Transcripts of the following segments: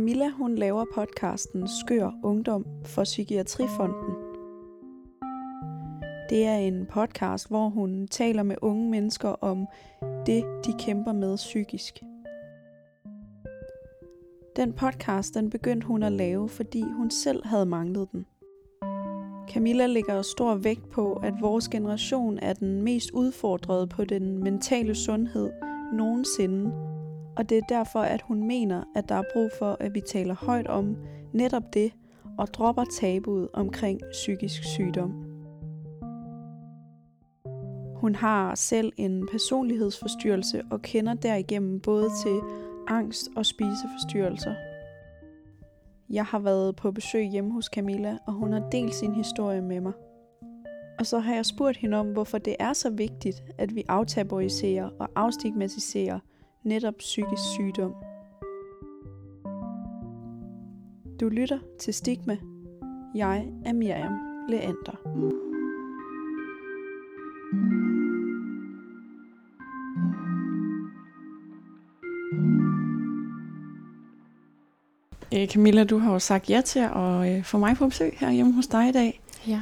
Camilla hun laver podcasten Skør Ungdom for Psykiatrifonden. Det er en podcast, hvor hun taler med unge mennesker om det, de kæmper med psykisk. Den podcast den begyndte hun at lave, fordi hun selv havde manglet den. Camilla lægger stor vægt på, at vores generation er den mest udfordrede på den mentale sundhed nogensinde, og det er derfor, at hun mener, at der er brug for, at vi taler højt om netop det og dropper tabuet omkring psykisk sygdom. Hun har selv en personlighedsforstyrrelse og kender derigennem både til angst og spiseforstyrrelser. Jeg har været på besøg hjemme hos Camilla, og hun har delt sin historie med mig. Og så har jeg spurgt hende om, hvorfor det er så vigtigt, at vi aftaboriserer og afstigmatiserer netop psykisk sygdom. Du lytter til Stigma. Jeg er Miriam Leander. Øh, Camilla, du har jo sagt ja til at øh, få mig på besøg her hjemme hos dig i dag. Ja.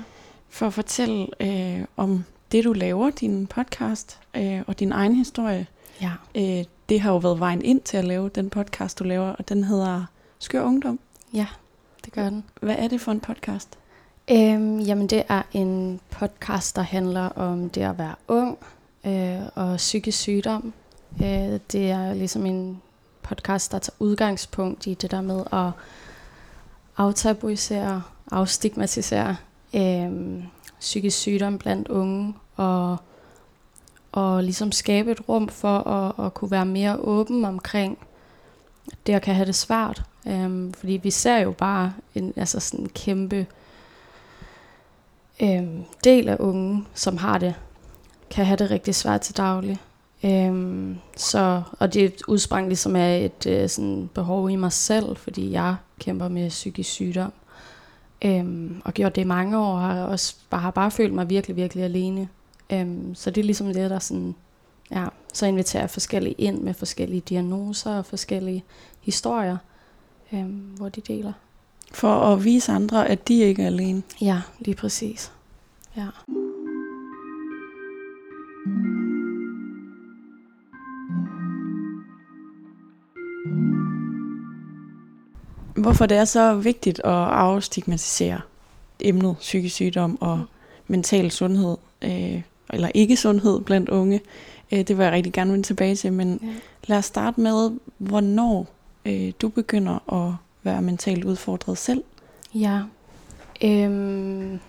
For at fortælle øh, om det, du laver, din podcast øh, og din egen historie. Ja. Øh, det har jo været vejen ind til at lave den podcast, du laver, og den hedder Skør Ungdom. Ja, det gør den. Hvad er det for en podcast? Øhm, jamen, det er en podcast, der handler om det at være ung øh, og psykisk sygdom. Øh, det er ligesom en podcast, der tager udgangspunkt i det der med at aftabuisere, afstigmatisere øh, psykisk sygdom blandt unge, og, og ligesom skabe et rum for at, at kunne være mere åben omkring det at kan have det svært. Øhm, fordi vi ser jo bare en altså sådan en kæmpe øhm, del af unge, som har det, kan have det rigtig svært til daglig. Øhm, så, og det udsprang ligesom af et øh, sådan behov i mig selv, fordi jeg kæmper med psykisk sygdom. Øhm, og gjort det i mange år, har jeg også bare, har bare følt mig virkelig, virkelig alene. Øhm, så det er ligesom det, der sådan, ja, så inviterer jeg forskellige ind med forskellige diagnoser og forskellige historier, øhm, hvor de deler. For at vise andre, at de ikke er alene. Ja, lige præcis. Ja. Hvorfor det er så vigtigt at afstigmatisere emnet psykisk sygdom og mental sundhed, øh, eller ikke sundhed blandt unge, øh, det vil jeg rigtig gerne vende tilbage til, men ja. lad os starte med, hvornår øh, du begynder at være mentalt udfordret selv. Ja. Øhm.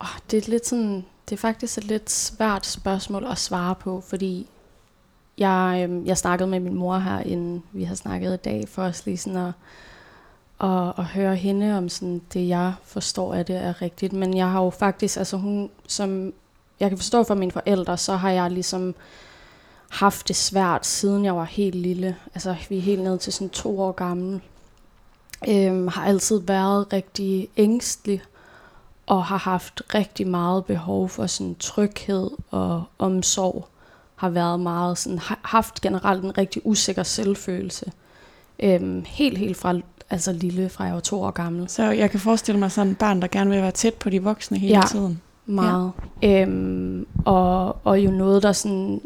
Oh, det er lidt sådan, det er faktisk et lidt svært spørgsmål at svare på, fordi jeg, øhm, jeg snakkede med min mor her, inden vi har snakket i dag, for os lige sådan at, at, at høre hende om sådan det, jeg forstår af det er rigtigt. Men jeg har jo faktisk, altså hun, som jeg kan forstå fra mine forældre, så har jeg ligesom haft det svært, siden jeg var helt lille. Altså vi er helt ned til sådan to år gammel. Øhm, har altid været rigtig ængstelig og har haft rigtig meget behov for sådan tryghed og omsorg. Har været meget sådan, haft generelt en rigtig usikker selvfølelse. Øhm, helt, helt fra altså lille, fra jeg var to år gammel. Så jeg kan forestille mig sådan en barn, der gerne vil være tæt på de voksne hele Ja. tiden. Meget. Ja. Øhm, og, og jo noget, der sådan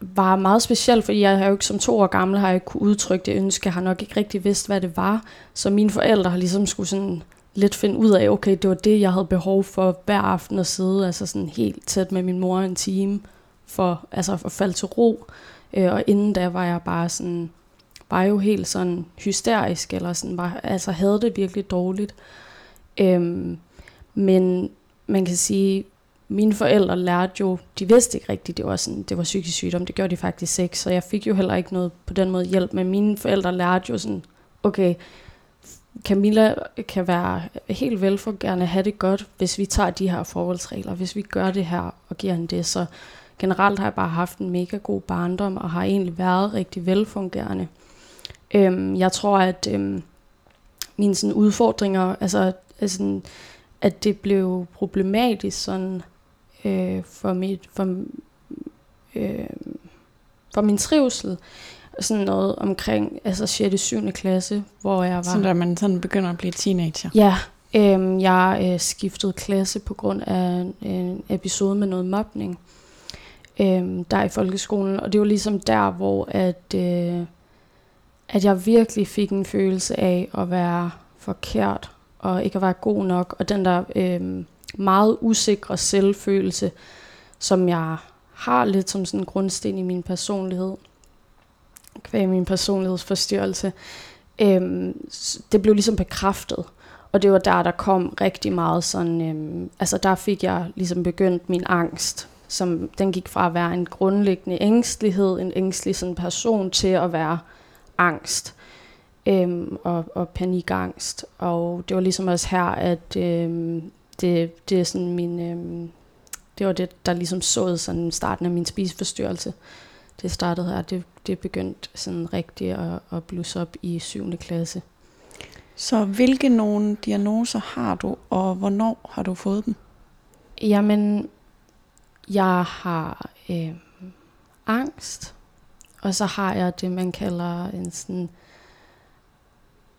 var meget specielt, fordi jeg har jo ikke som to år gammel, har jeg ikke kunne udtrykke det ønske. Jeg har nok ikke rigtig vidst, hvad det var. Så mine forældre har ligesom skulle sådan lidt finde ud af, okay, det var det, jeg havde behov for hver aften at sidde, altså sådan helt tæt med min mor en time, for altså for at falde til ro. Øh, og inden da var jeg bare sådan, var jo helt sådan hysterisk, eller sådan, var, altså havde det virkelig dårligt. Øhm, men man kan sige, mine forældre lærte jo, de vidste ikke rigtigt, det var, sådan, det var psykisk sygdom, det gjorde de faktisk ikke, så jeg fik jo heller ikke noget på den måde hjælp, men mine forældre lærte jo sådan, okay, Camilla kan være helt velfungerende, have det godt, hvis vi tager de her forholdsregler, hvis vi gør det her og giver hende det, så generelt har jeg bare haft en mega god barndom, og har egentlig været rigtig velfungerende. Øhm, jeg tror, at øhm, mine sådan, udfordringer, altså, altså at det blev problematisk sådan, øh, for, mit, for, øh, for min trivsel, sådan noget omkring altså 6. og 7. klasse, hvor jeg var... Sådan der man sådan begynder at blive teenager. Ja, øhm, jeg øh, skiftede klasse på grund af en episode med noget mobning øhm, der i folkeskolen. Og det var ligesom der, hvor at, øh, at jeg virkelig fik en følelse af at være forkert og ikke at være god nok. Og den der øh, meget usikre selvfølelse, som jeg har lidt som sådan en grundsten i min personlighed, kvæg min personlighedsforstyrrelse, øh, det blev ligesom bekræftet. Og det var der, der kom rigtig meget sådan, øh, altså der fik jeg ligesom begyndt min angst, som den gik fra at være en grundlæggende ængstelighed, en ængstelig sådan person, til at være angst øhm, og, og panikangst. Og det var ligesom også her, at øhm, det, det er sådan min... Øhm, det var det, der ligesom såede sådan starten af min spiseforstyrrelse. Det startede her, det, det begyndte sådan rigtigt at, at blusse op i 7. klasse. Så hvilke nogle diagnoser har du, og hvornår har du fået dem? Jamen, jeg har øh, angst, og så har jeg det, man kalder en sådan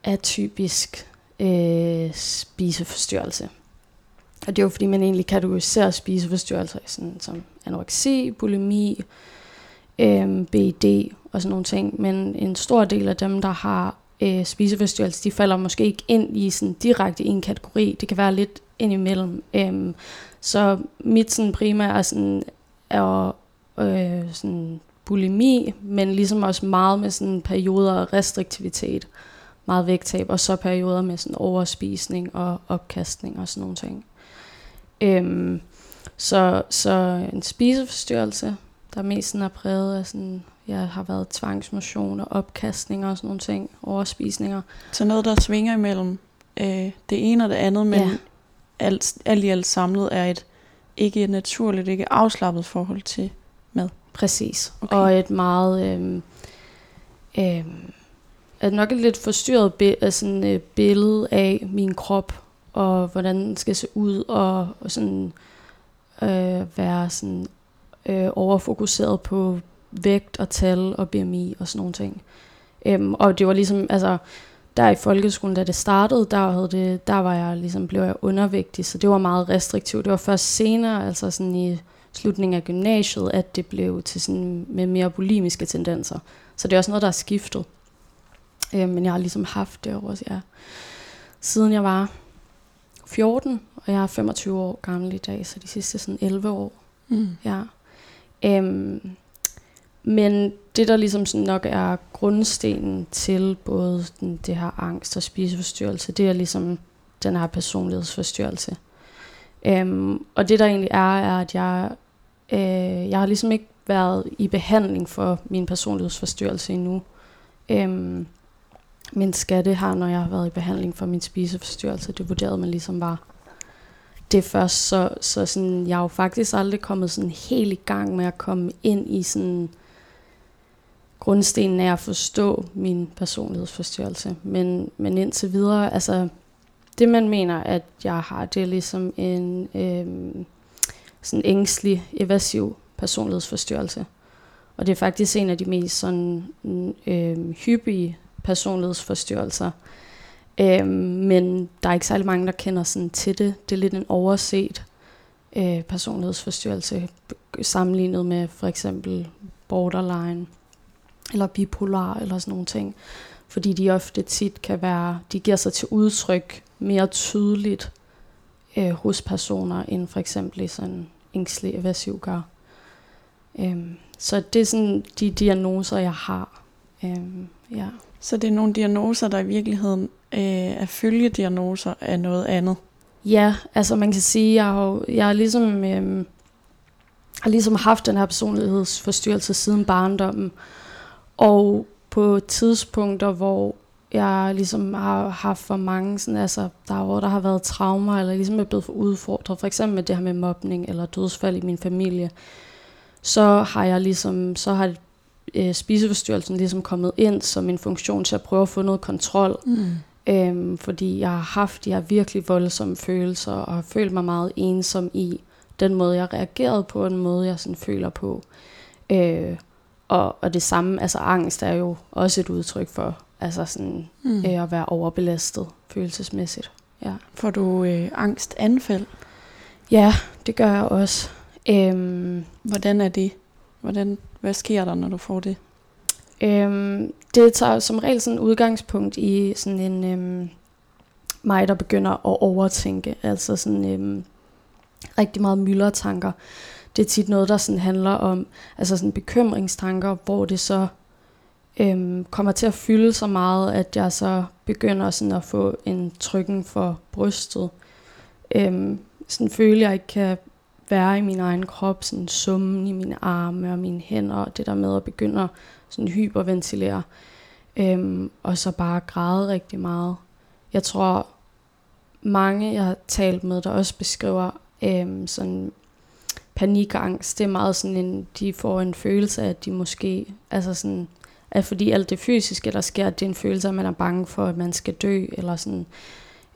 atypisk øh, spiseforstyrrelse. Og det er jo fordi, man egentlig kategoriserer spiseforstyrrelser sådan, som anoreksi, bulimi, øh, BD og sådan nogle ting. Men en stor del af dem, der har øh, spiseforstyrrelse, de falder måske ikke ind i sådan direkte i en kategori. Det kan være lidt indimellem. Øh, så mit sådan primære sådan, er øh, sådan bulimi, men ligesom også meget med sådan perioder af restriktivitet, meget vægttab, og så perioder med sådan overspisning og opkastning og sådan nogle ting. Øhm, så, så en spiseforstyrrelse, der mest sådan er præget af sådan, jeg har været tvangsmotion og opkastning og sådan nogle ting, overspisninger. Så noget, der svinger imellem øh, det ene og det andet, men ja. alt, alt i alt samlet er et ikke naturligt, ikke afslappet forhold til. Præcis. Okay. Og et meget... Øh, øh, er nok et lidt forstyrret bi- altså, øh, billede af min krop, og hvordan den skal se ud, og, og sådan øh, være sådan øh, overfokuseret på vægt og tal og BMI og sådan nogle ting. Øhm, og det var ligesom, altså, der i folkeskolen, da det startede, der, havde det, der var jeg ligesom, blev jeg undervægtig, så det var meget restriktivt. Det var først senere, altså sådan i slutningen af gymnasiet, at det blev til sådan med mere bulimiske tendenser. Så det er også noget, der er skiftet. Øh, men jeg har ligesom haft det også, ja, siden jeg var 14, og jeg er 25 år gammel i dag, så de sidste sådan 11 år. Mm. Ja. Øhm, men det, der ligesom sådan nok er grundstenen til både den, det her angst og spiseforstyrrelse, det er ligesom den her personlighedsforstyrrelse. Øhm, og det, der egentlig er, er, at jeg, øh, jeg har ligesom ikke været i behandling for min personlighedsforstyrrelse endnu. Øhm, men skatte har, når jeg har været i behandling for min spiseforstyrrelse, det vurderede man ligesom var det først, så, så sådan, jeg er jo faktisk aldrig kommet sådan helt i gang med at komme ind i sådan grundstenen af at forstå min personlighedsforstyrrelse. Men, men indtil videre, altså det man mener, at jeg har, det er ligesom en øh, sådan ængstelig, evasiv personlighedsforstyrrelse. Og det er faktisk en af de mest sådan, øh, hyppige personlighedsforstyrrelser. Øh, men der er ikke særlig mange, der kender sådan til det. Det er lidt en overset øh, personlighedsforstyrrelse sammenlignet med for eksempel borderline eller bipolar eller sådan nogle ting. Fordi de ofte tit kan være, de giver sig til udtryk mere tydeligt øh, hos personer, end for eksempel i sådan ængstelig evasiv gør. Øhm, så det er sådan de diagnoser, jeg har. Øhm, ja. Så det er nogle diagnoser, der i virkeligheden øh, er følgediagnoser af noget andet? Ja, altså man kan sige, jeg har, jeg har ligesom, øh, har ligesom haft den her personlighedsforstyrrelse siden barndommen. Og på tidspunkter, hvor jeg ligesom har haft for mange, sådan, altså, der er, hvor der har været traumer, eller ligesom er blevet for udfordret, for eksempel med det her med mobning, eller dødsfald i min familie, så har jeg ligesom, så har øh, spiseforstyrrelsen ligesom kommet ind som en funktion til at prøve at få noget kontrol. Mm. Øhm, fordi jeg har haft de her virkelig voldsomme følelser, og har følt mig meget ensom i den måde, jeg reagerede på, den måde, jeg sådan føler på. Øh, og, og det samme, altså angst er jo også et udtryk for altså sådan, mm. øh, at være overbelastet følelsesmæssigt. Ja. Får du øh, angstanfald? Ja, det gør jeg også. Øhm, Hvordan er det? Hvordan, hvad sker der, når du får det? Øhm, det tager som regel sådan udgangspunkt i sådan en øhm, mig, der begynder at overtænke. Altså sådan øhm, rigtig meget myldretanker. Det er tit noget, der sådan handler om altså sådan bekymringstanker, hvor det så øhm, kommer til at fylde så meget, at jeg så begynder sådan at få en trykken for brystet. Øhm, sådan føler jeg ikke kan være i min egen krop, sådan summen i mine arme og mine hænder, og det der med at begynde at sådan hyperventilere, øhm, og så bare græde rigtig meget. Jeg tror, mange jeg har talt med, der også beskriver øhm, sådan panikangst, det er meget sådan en, de får en følelse af, at de måske, altså sådan, at fordi alt det fysiske, der sker, det er en følelse at man er bange for, at man skal dø, eller sådan.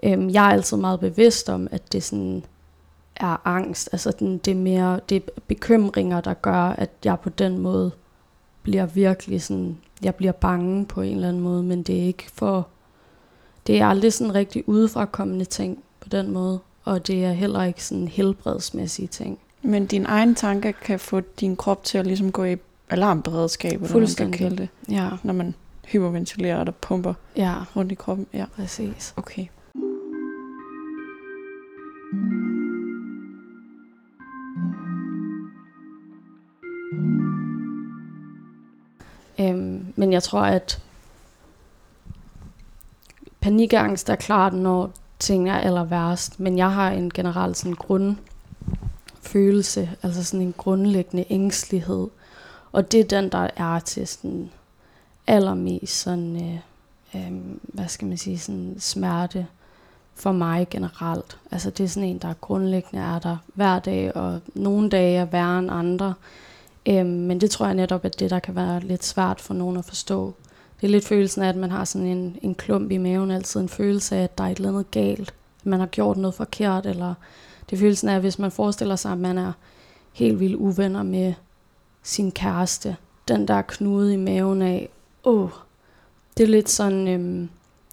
Øhm, jeg er altid meget bevidst om, at det sådan er angst, altså den, det er mere, det er bekymringer, der gør, at jeg på den måde bliver virkelig sådan, jeg bliver bange på en eller anden måde, men det er ikke for, det er aldrig sådan rigtig udefrakommende ting på den måde, og det er heller ikke sådan helbredsmæssige ting. Men din egen tanke kan få din krop til at ligesom gå i alarmberedskab, eller man kan kalde det, Ja, når man hyperventilerer og der pumper ja, rundt i kroppen. Ja, præcis. okay. Øhm, men jeg tror, at panikangst er klart, når tingene er aller værst. Men jeg har en generelt sådan grundfølelse, altså sådan en grundlæggende ængstelighed. Og det er den, der er til sådan allermest sådan, øh, øh, hvad skal man sige, sådan smerte for mig generelt. Altså det er sådan en, der grundlæggende er der hver dag, og nogle dage er værre end andre. Øhm, men det tror jeg netop, at det der kan være lidt svært for nogen at forstå. Det er lidt følelsen af, at man har sådan en, en klump i maven, altid en følelse af, at der er et eller andet galt. At man har gjort noget forkert, eller det er følelsen af, hvis man forestiller sig, at man er helt vildt uvenner med sin kæreste. Den der knude i maven af, åh, oh, det er lidt sådan øhm,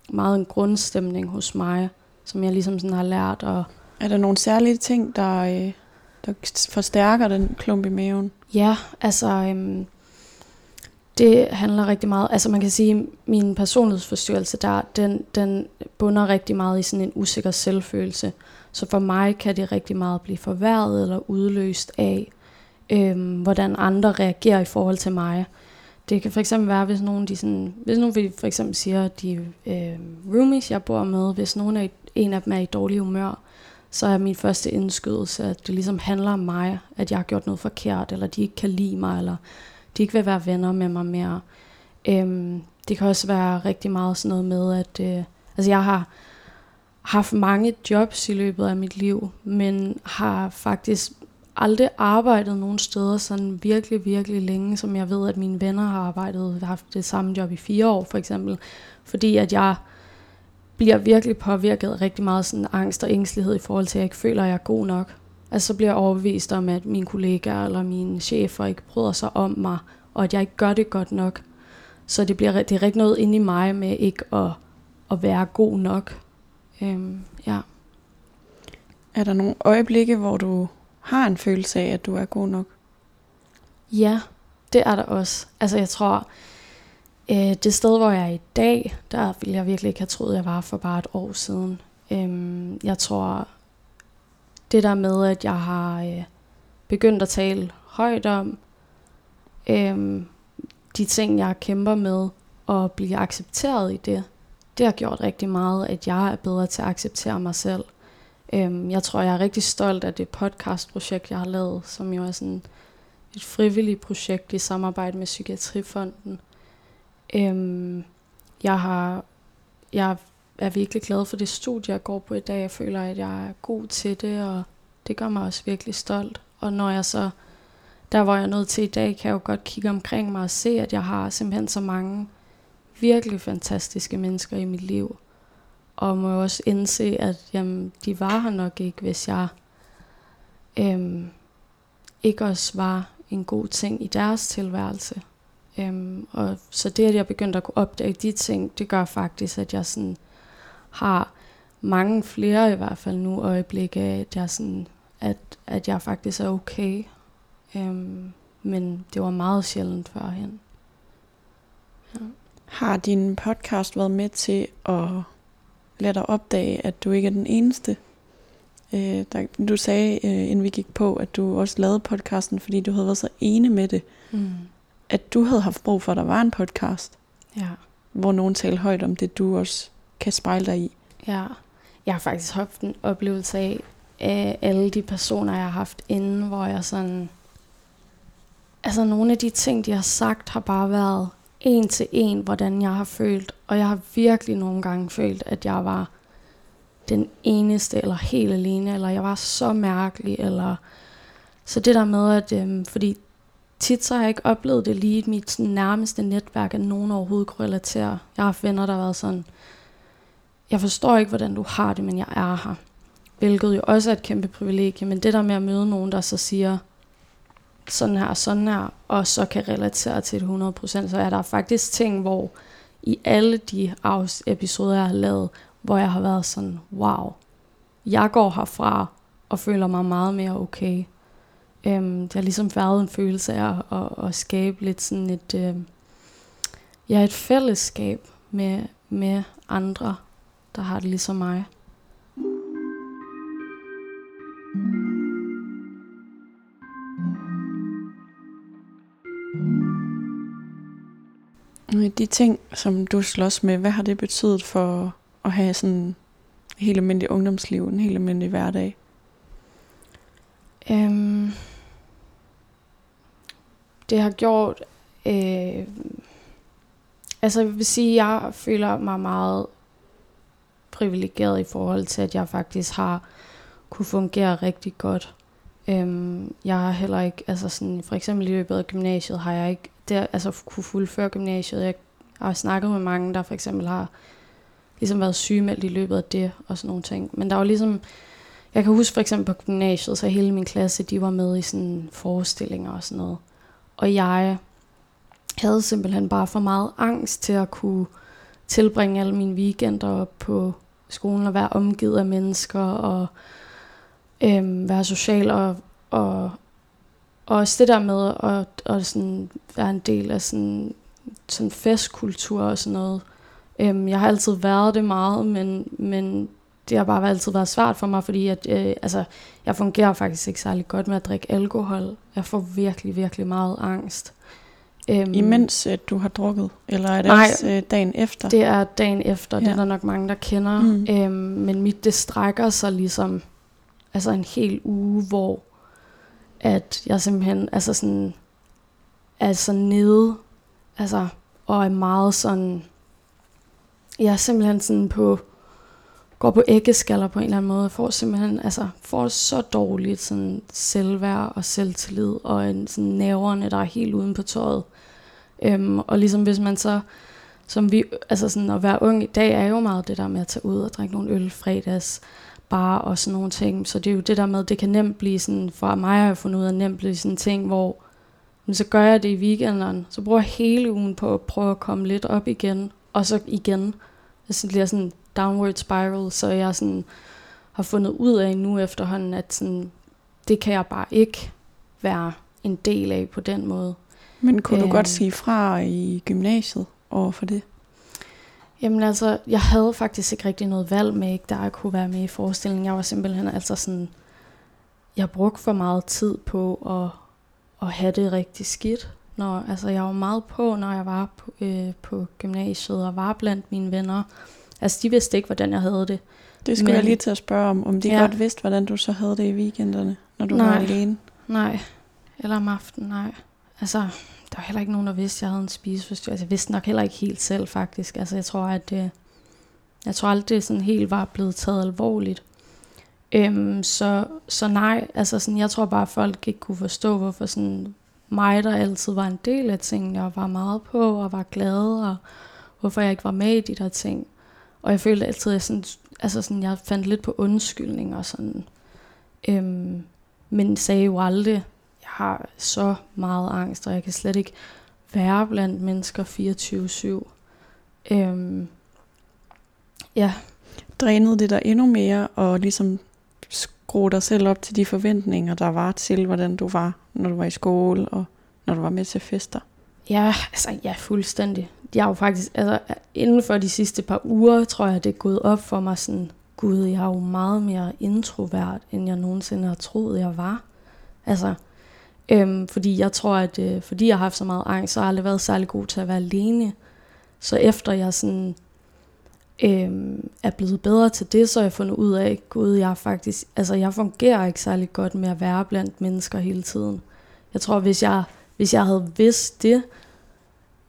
meget en grundstemning hos mig, som jeg ligesom sådan har lært at Er der nogle særlige ting, der, øh, der forstærker den klump i maven? Ja, altså øhm, det handler rigtig meget, altså man kan sige, min personlighedsforstyrrelse der, den, den bunder rigtig meget i sådan en usikker selvfølelse. Så for mig kan det rigtig meget blive forværret eller udløst af, øhm, hvordan andre reagerer i forhold til mig. Det kan for eksempel være, hvis nogen, de sådan, hvis nogen for eksempel siger, at de øh, roomies, jeg bor med, hvis nogen er, en af dem er i dårlig humør, så er min første indskydelse, at det ligesom handler om mig, at jeg har gjort noget forkert, eller de ikke kan lide mig, eller de ikke vil være venner med mig mere. Øhm, det kan også være rigtig meget sådan noget med, at øh, altså jeg har haft mange jobs i løbet af mit liv, men har faktisk aldrig arbejdet nogen steder sådan virkelig, virkelig længe, som jeg ved, at mine venner har arbejdet, har haft det samme job i fire år for eksempel, fordi at jeg bliver virkelig påvirket af rigtig meget sådan angst og ængstelighed i forhold til, at jeg ikke føler, at jeg er god nok. Altså så bliver jeg overbevist om, at mine kollegaer eller mine chefer ikke bryder sig om mig, og at jeg ikke gør det godt nok. Så det, bliver, det er rigtig noget inde i mig med ikke at, at være god nok. Øhm, ja. Er der nogle øjeblikke, hvor du har en følelse af, at du er god nok? ja, det er der også. Altså jeg tror, øh, det sted, hvor jeg er i dag, der ville jeg virkelig ikke have troet, jeg var for bare et år siden. Øhm, jeg tror, det der med, at jeg har øh, begyndt at tale højt om øh, de ting, jeg kæmper med, og blive accepteret i det, det har gjort rigtig meget, at jeg er bedre til at acceptere mig selv. Øhm, jeg tror, jeg er rigtig stolt af det podcastprojekt, jeg har lavet, som jo er sådan et frivilligt projekt i samarbejde med Psykiatrifonden. Øhm, jeg har, jeg er virkelig glad for det studie, jeg går på i dag. Jeg føler, at jeg er god til det, og det gør mig også virkelig stolt. Og når jeg så, der hvor jeg er nået til i dag, kan jeg jo godt kigge omkring mig og se, at jeg har simpelthen så mange virkelig fantastiske mennesker i mit liv. Og må jo også indse, at jamen, de var her nok ikke, hvis jeg øhm, ikke også var en god ting i deres tilværelse. Øhm, og så det, at jeg begyndte at kunne opdage de ting, det gør faktisk, at jeg sådan har mange flere i hvert fald nu øjeblikke af, at jeg, sådan, at, at jeg faktisk er okay. Øhm, men det var meget sjældent førhen. Ja. Har din podcast været med til at lade dig opdage, at du ikke er den eneste? Øh, der, du sagde, øh, inden vi gik på, at du også lavede podcasten, fordi du havde været så ene med det. Mm. At du havde haft brug for, at der var en podcast. Ja. Hvor nogen talte højt om det, du også kan spejle dig i. Ja. Jeg har faktisk haft en oplevelse af, af alle de personer, jeg har haft inden, hvor jeg sådan... Altså nogle af de ting, de har sagt, har bare været en til en, hvordan jeg har følt. Og jeg har virkelig nogle gange følt, at jeg var den eneste, eller helt alene, eller jeg var så mærkelig, eller... Så det der med, at... Øhm, fordi tit så har jeg ikke oplevet det lige i mit sådan, nærmeste netværk, at nogen overhovedet kunne relatere. Jeg har haft venner, der har været sådan, jeg forstår ikke, hvordan du har det, men jeg er her. Hvilket jo også er et kæmpe privilegie, men det der med at møde nogen, der så siger, sådan her, sådan her, og så kan relatere til det 100%, så er der faktisk ting, hvor i alle de episoder, jeg har lavet, hvor jeg har været sådan, wow, jeg går herfra og føler mig meget mere okay. Øhm, det har ligesom været en følelse af at, at, at skabe lidt sådan et, øh, ja, et fællesskab med, med andre, der har det ligesom mig. De ting, som du slås med, hvad har det betydet for at have sådan en helt almindelig ungdomsliv, en helt almindelig hverdag? Øhm, det har gjort... Øh, altså jeg vil sige, jeg føler mig meget privilegeret i forhold til, at jeg faktisk har kunne fungere rigtig godt. Øhm, jeg har heller ikke, altså sådan, for eksempel i løbet af gymnasiet, har jeg ikke der, altså kunne fuldføre gymnasiet. Jeg har snakket med mange, der for eksempel har ligesom været sygemeldt i løbet af det og sådan nogle ting. Men der var ligesom, jeg kan huske for eksempel på gymnasiet, så hele min klasse, de var med i sådan forestillinger og sådan noget. Og jeg havde simpelthen bare for meget angst til at kunne tilbringe alle mine weekender op på skolen og være omgivet af mennesker og øhm, være social og, og, og også det der med at, at sådan være en del af sådan, sådan festkultur og sådan noget. Øhm, jeg har altid været det meget, men, men det har bare altid været svært for mig, fordi at, øh, altså, jeg fungerer faktisk ikke særlig godt med at drikke alkohol. Jeg får virkelig, virkelig meget angst. Øhm, Imens at du har drukket? Eller er det nej, også øh, dagen efter? det er dagen efter. Ja. Det er der nok mange, der kender. Mm. Øhm, men mit, det strækker sig ligesom altså en hel uge, hvor at jeg simpelthen altså sådan, altså nede, altså, og er meget sådan, jeg er simpelthen sådan på, går på æggeskaller på en eller anden måde, får simpelthen, altså, får så dårligt sådan selvværd og selvtillid, og en sådan næverne, der er helt uden på tøjet. Øhm, og ligesom hvis man så, som vi, altså sådan at være ung i dag, er jo meget det der med at tage ud og drikke nogle øl fredags, bare og sådan nogle ting. Så det er jo det der med, det kan nemt blive sådan, for mig har jeg fundet ud af, nemt blive sådan en ting, hvor men så gør jeg det i weekenden, så bruger jeg hele ugen på at prøve at komme lidt op igen, og så igen. Det bliver sådan downward spiral, så jeg sådan har fundet ud af nu efterhånden, at sådan, det kan jeg bare ikke være en del af på den måde. Men kunne du godt øhm. sige fra i gymnasiet over for det? Jamen altså, jeg havde faktisk ikke rigtig noget valg med, ikke, der jeg kunne være med i forestillingen. Jeg var simpelthen altså sådan, jeg brugte for meget tid på at, at have det rigtig skidt. Når, altså, jeg var meget på, når jeg var på, øh, på gymnasiet og var blandt mine venner. Altså, de vidste ikke, hvordan jeg havde det. Det skulle Men, jeg lige til at spørge om, om de ja. godt vidste, hvordan du så havde det i weekenderne, når du nej, var alene. Nej, eller om aftenen, nej. Altså, der var heller ikke nogen, der vidste, at jeg havde en spiseforstyrrelse. Altså, jeg vidste nok heller ikke helt selv, faktisk. Altså, jeg tror, at det, jeg tror aldrig, det sådan helt var blevet taget alvorligt. Øhm, så, så nej, altså sådan, jeg tror bare, at folk ikke kunne forstå, hvorfor sådan mig, der altid var en del af tingene, og var meget på og var glad, og hvorfor jeg ikke var med i de der ting. Og jeg følte altid, at jeg, sådan, altså sådan, jeg fandt lidt på undskyldning og sådan. Øhm, men sagde jo aldrig, har så meget angst, og jeg kan slet ikke være blandt mennesker 24-7. Øhm, ja. Drænede det dig endnu mere, og ligesom skrue dig selv op til de forventninger, der var til, hvordan du var, når du var i skole, og når du var med til fester? Ja, altså ja, fuldstændig. Jeg har jo faktisk, altså inden for de sidste par uger, tror jeg, det er gået op for mig sådan, gud, jeg er jo meget mere introvert, end jeg nogensinde har troet, jeg var. Altså, øhm, fordi jeg tror, at øh, fordi jeg har haft så meget angst, så har jeg aldrig været særlig god til at være alene. Så efter jeg sådan øhm, er blevet bedre til det, så har jeg fundet ud af, gud, jeg faktisk, altså jeg fungerer ikke særlig godt med at være blandt mennesker hele tiden. Jeg tror, hvis jeg, hvis jeg havde vidst det,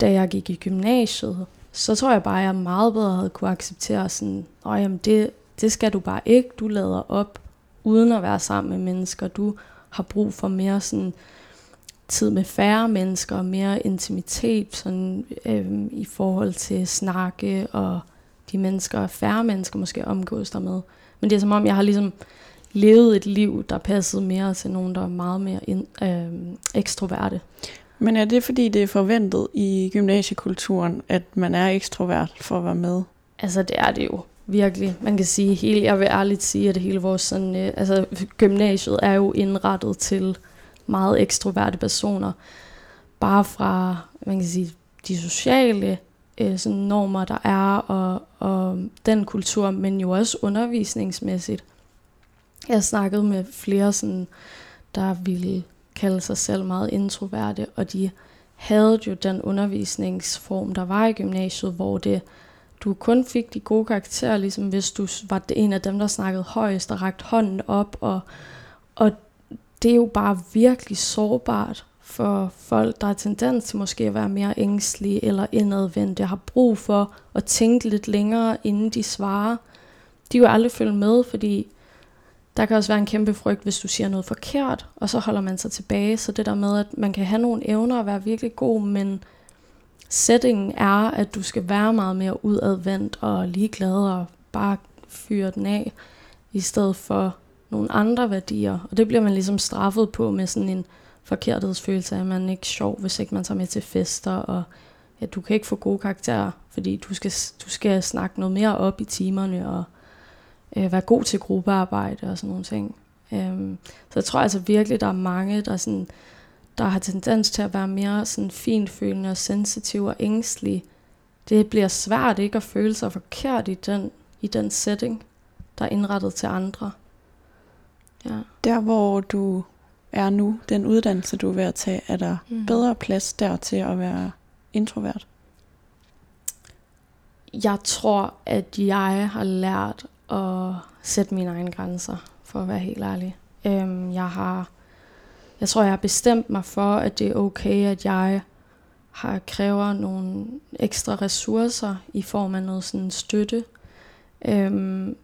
da jeg gik i gymnasiet, så tror jeg bare, at jeg meget bedre havde kunne acceptere sådan, Åh, jamen det, det skal du bare ikke. Du lader op uden at være sammen med mennesker. Du har brug for mere sådan tid med færre mennesker, mere intimitet sådan, øhm, i forhold til snakke og de mennesker, færre mennesker måske omgås der med. Men det er som om, jeg har ligesom levet et liv, der passede mere til nogen, der er meget mere in, øh, ekstroverte. Men er det fordi, det er forventet i gymnasiekulturen, at man er ekstrovert for at være med? Altså det er det jo virkelig. Man kan sige, hele, jeg vil ærligt sige, at hele vores sådan, øh, altså, gymnasiet er jo indrettet til meget ekstroverte personer. Bare fra, man kan sige, de sociale øh, sådan normer, der er, og, og den kultur, men jo også undervisningsmæssigt. Jeg snakkede med flere, sådan, der ville kalde sig selv meget introverte, og de havde jo den undervisningsform, der var i gymnasiet, hvor det du kun fik de gode karakterer, ligesom hvis du var en af dem, der snakkede højst og rakte hånden op. Og, og det er jo bare virkelig sårbart for folk, der har tendens til måske at være mere ængstlige eller indadvendte, har brug for at tænke lidt længere, inden de svarer. De vil aldrig følge med, fordi der kan også være en kæmpe frygt, hvis du siger noget forkert, og så holder man sig tilbage. Så det der med, at man kan have nogle evner og være virkelig god, men settingen er, at du skal være meget mere udadvendt og ligeglad og bare fyre den af, i stedet for nogle andre værdier. Og det bliver man ligesom straffet på med sådan en forkerthedsfølelse at man ikke er sjov, hvis ikke man tager med til fester, og at du kan ikke få gode karakterer, fordi du skal, du skal snakke noget mere op i timerne, og øh, være god til gruppearbejde og sådan nogle ting. Øhm, så jeg tror altså virkelig, der er mange, der sådan der har tendens til at være mere sådan finfølende og sensitiv og ængstelig, det bliver svært ikke at føle sig forkert i den, i den setting, der er indrettet til andre. Ja. Der hvor du er nu, den uddannelse du er ved at tage, er der mm. bedre plads der til at være introvert? Jeg tror, at jeg har lært at sætte mine egne grænser, for at være helt ærlig. Øhm, jeg har jeg tror, jeg har bestemt mig for, at det er okay, at jeg har kræver nogle ekstra ressourcer i form af noget sådan støtte. Øhm,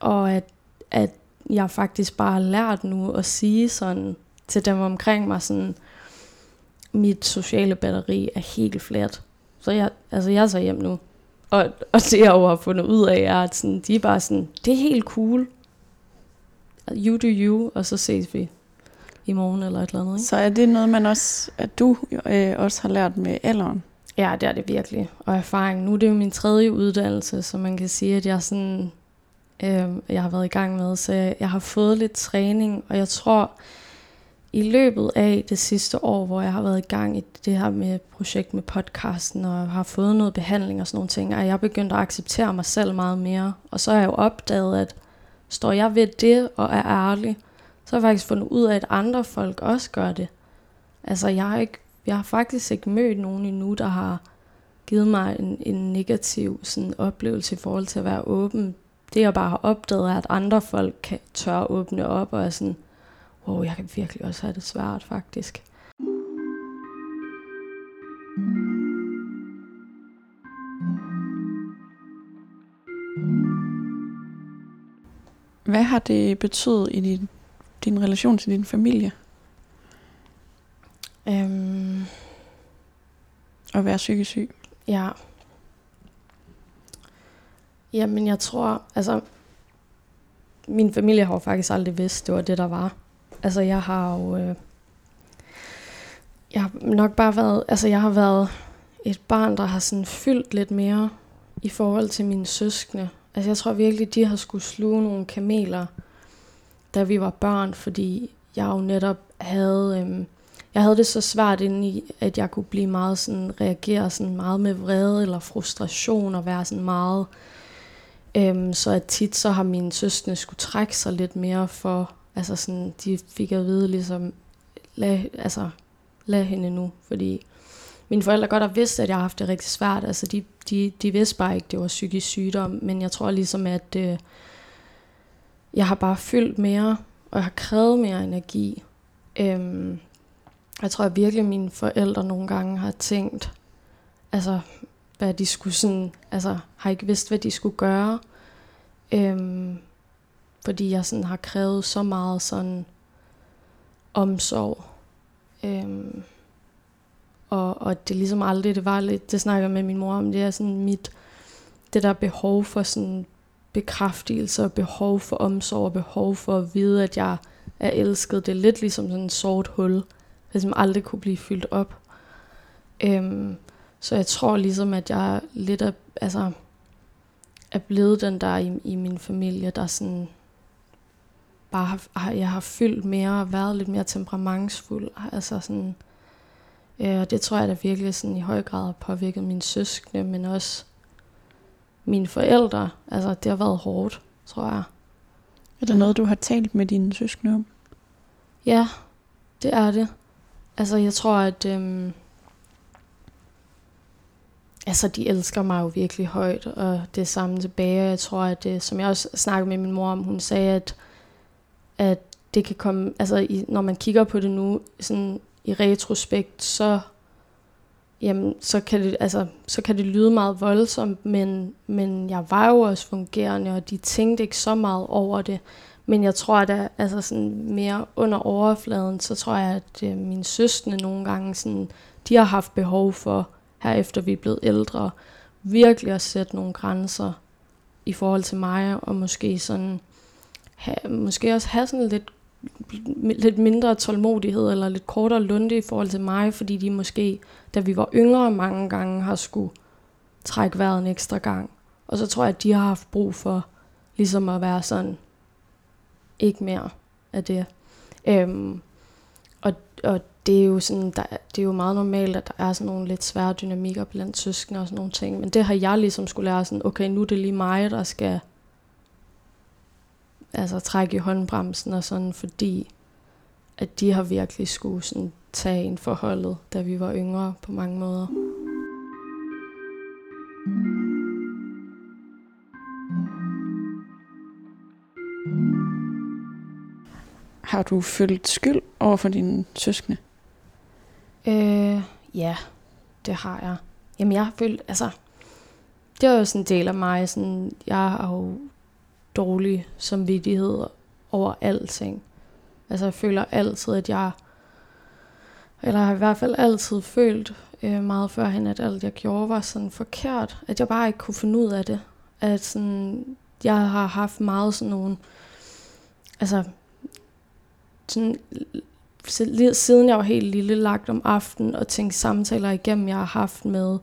og at, at jeg faktisk bare har lært nu at sige sådan til dem omkring mig sådan, mit sociale batteri er helt flat. Så jeg, altså jeg er så hjem nu. Og, og det jeg jo har fundet ud af er, at sådan, de er bare sådan, det er helt cool. You do you, og så ses vi i morgen eller et eller andet. Ikke? Så er det noget, man også, at du øh, også har lært med alderen? Ja, det er det virkelig. Og erfaring. Nu er det jo min tredje uddannelse, så man kan sige, at jeg sådan, øh, jeg har været i gang med, så jeg, har fået lidt træning, og jeg tror, i løbet af det sidste år, hvor jeg har været i gang i det her med projekt med podcasten, og har fået noget behandling og sådan nogle ting, er jeg begyndt at acceptere mig selv meget mere. Og så har jeg jo opdaget, at står jeg ved det og er ærlig, så har jeg faktisk fundet ud af, at andre folk også gør det. Altså, jeg har, ikke, jeg har faktisk ikke mødt nogen endnu, der har givet mig en, en negativ sådan, oplevelse i forhold til at være åben. Det jeg bare har opdaget er, at andre folk kan tør åbne op og er sådan, wow, jeg kan virkelig også have det svært faktisk. Hvad har det betydet i din din relation til din familie? Øhm, at være psykisk syg? Ja. Jamen, jeg tror, altså, min familie har jo faktisk aldrig vidst, det var det, der var. Altså, jeg har jo, øh, Jeg har nok bare været, altså jeg har været et barn, der har sådan fyldt lidt mere i forhold til mine søskende. Altså jeg tror virkelig, de har skulle sluge nogle kameler, da vi var børn, fordi jeg jo netop havde, øhm, jeg havde det så svært inde i, at jeg kunne blive meget sådan, reagere sådan meget med vrede eller frustration og være sådan meget, øhm, så at tit så har mine søskende skulle trække sig lidt mere for, altså sådan, de fik at vide ligesom, lad, altså, lad hende nu, fordi mine forældre godt har vidst, at jeg har haft det rigtig svært. Altså, de, de, de vidste bare ikke, at det var psykisk sygdom, men jeg tror ligesom, at øh, jeg har bare fyldt mere, og jeg har krævet mere energi. Øhm, jeg tror at virkelig, at mine forældre nogle gange har tænkt, altså, hvad de skulle sådan, altså, har ikke vidst, hvad de skulle gøre. Øhm, fordi jeg sådan har krævet så meget sådan omsorg. Øhm, og, og det ligesom aldrig, det var lidt, det snakker jeg med min mor om, det er sådan mit, det der behov for sådan bekræftelse og behov for omsorg og behov for at vide, at jeg er elsket. Det er lidt ligesom sådan en sort hul, der som aldrig kunne blive fyldt op. Øhm, så jeg tror ligesom, at jeg lidt er, altså, er blevet den der i, i min familie, der sådan bare har, jeg har fyldt mere og været lidt mere temperamentsfuld. Altså sådan, øh, og det tror jeg da virkelig sådan i høj grad har påvirket mine søskende, men også mine forældre. Altså det har været hårdt, tror jeg. Er der noget, du har talt med dine søskende om? Ja, det er det. Altså jeg tror, at øhm, altså de elsker mig jo virkelig højt, og det samme tilbage. Jeg tror, at det, som jeg også snakkede med min mor om, hun sagde, at at det kan komme, altså i, når man kigger på det nu, sådan i retrospekt, så, jamen, så, kan det, altså, så kan det lyde meget voldsomt, men, men jeg var jo også fungerende, og de tænkte ikke så meget over det. Men jeg tror, at altså sådan mere under overfladen, så tror jeg, at øh, mine søstre nogle gange, sådan, de har haft behov for, her efter vi er blevet ældre, virkelig at sætte nogle grænser i forhold til mig, og måske sådan, have, måske også have sådan lidt, lidt mindre tålmodighed, eller lidt kortere lunde i forhold til mig, fordi de måske, da vi var yngre, mange gange har skulle trække vejret en ekstra gang. Og så tror jeg, at de har haft brug for ligesom at være sådan, ikke mere af det. Øhm, og, og det er jo sådan, der, det er jo meget normalt, at der er sådan nogle lidt svære dynamikker blandt søskende og sådan nogle ting. Men det har jeg ligesom skulle lære sådan, okay, nu er det lige mig, der skal altså trække i håndbremsen og sådan, fordi at de har virkelig skulle sådan tage en forholdet, da vi var yngre på mange måder. Har du følt skyld over for dine søskende? Øh, ja, det har jeg. Jamen jeg har følt, altså, det er jo sådan en del af mig, sådan, jeg har jo dårlig samvittighed over alting. Altså jeg føler altid, at jeg, eller har i hvert fald altid følt øh, meget førhen, at alt jeg gjorde var sådan forkert. At jeg bare ikke kunne finde ud af det. At sådan, jeg har haft meget sådan nogle, altså sådan, siden jeg var helt lille, lagt om aftenen og tænkt samtaler igennem, jeg har haft med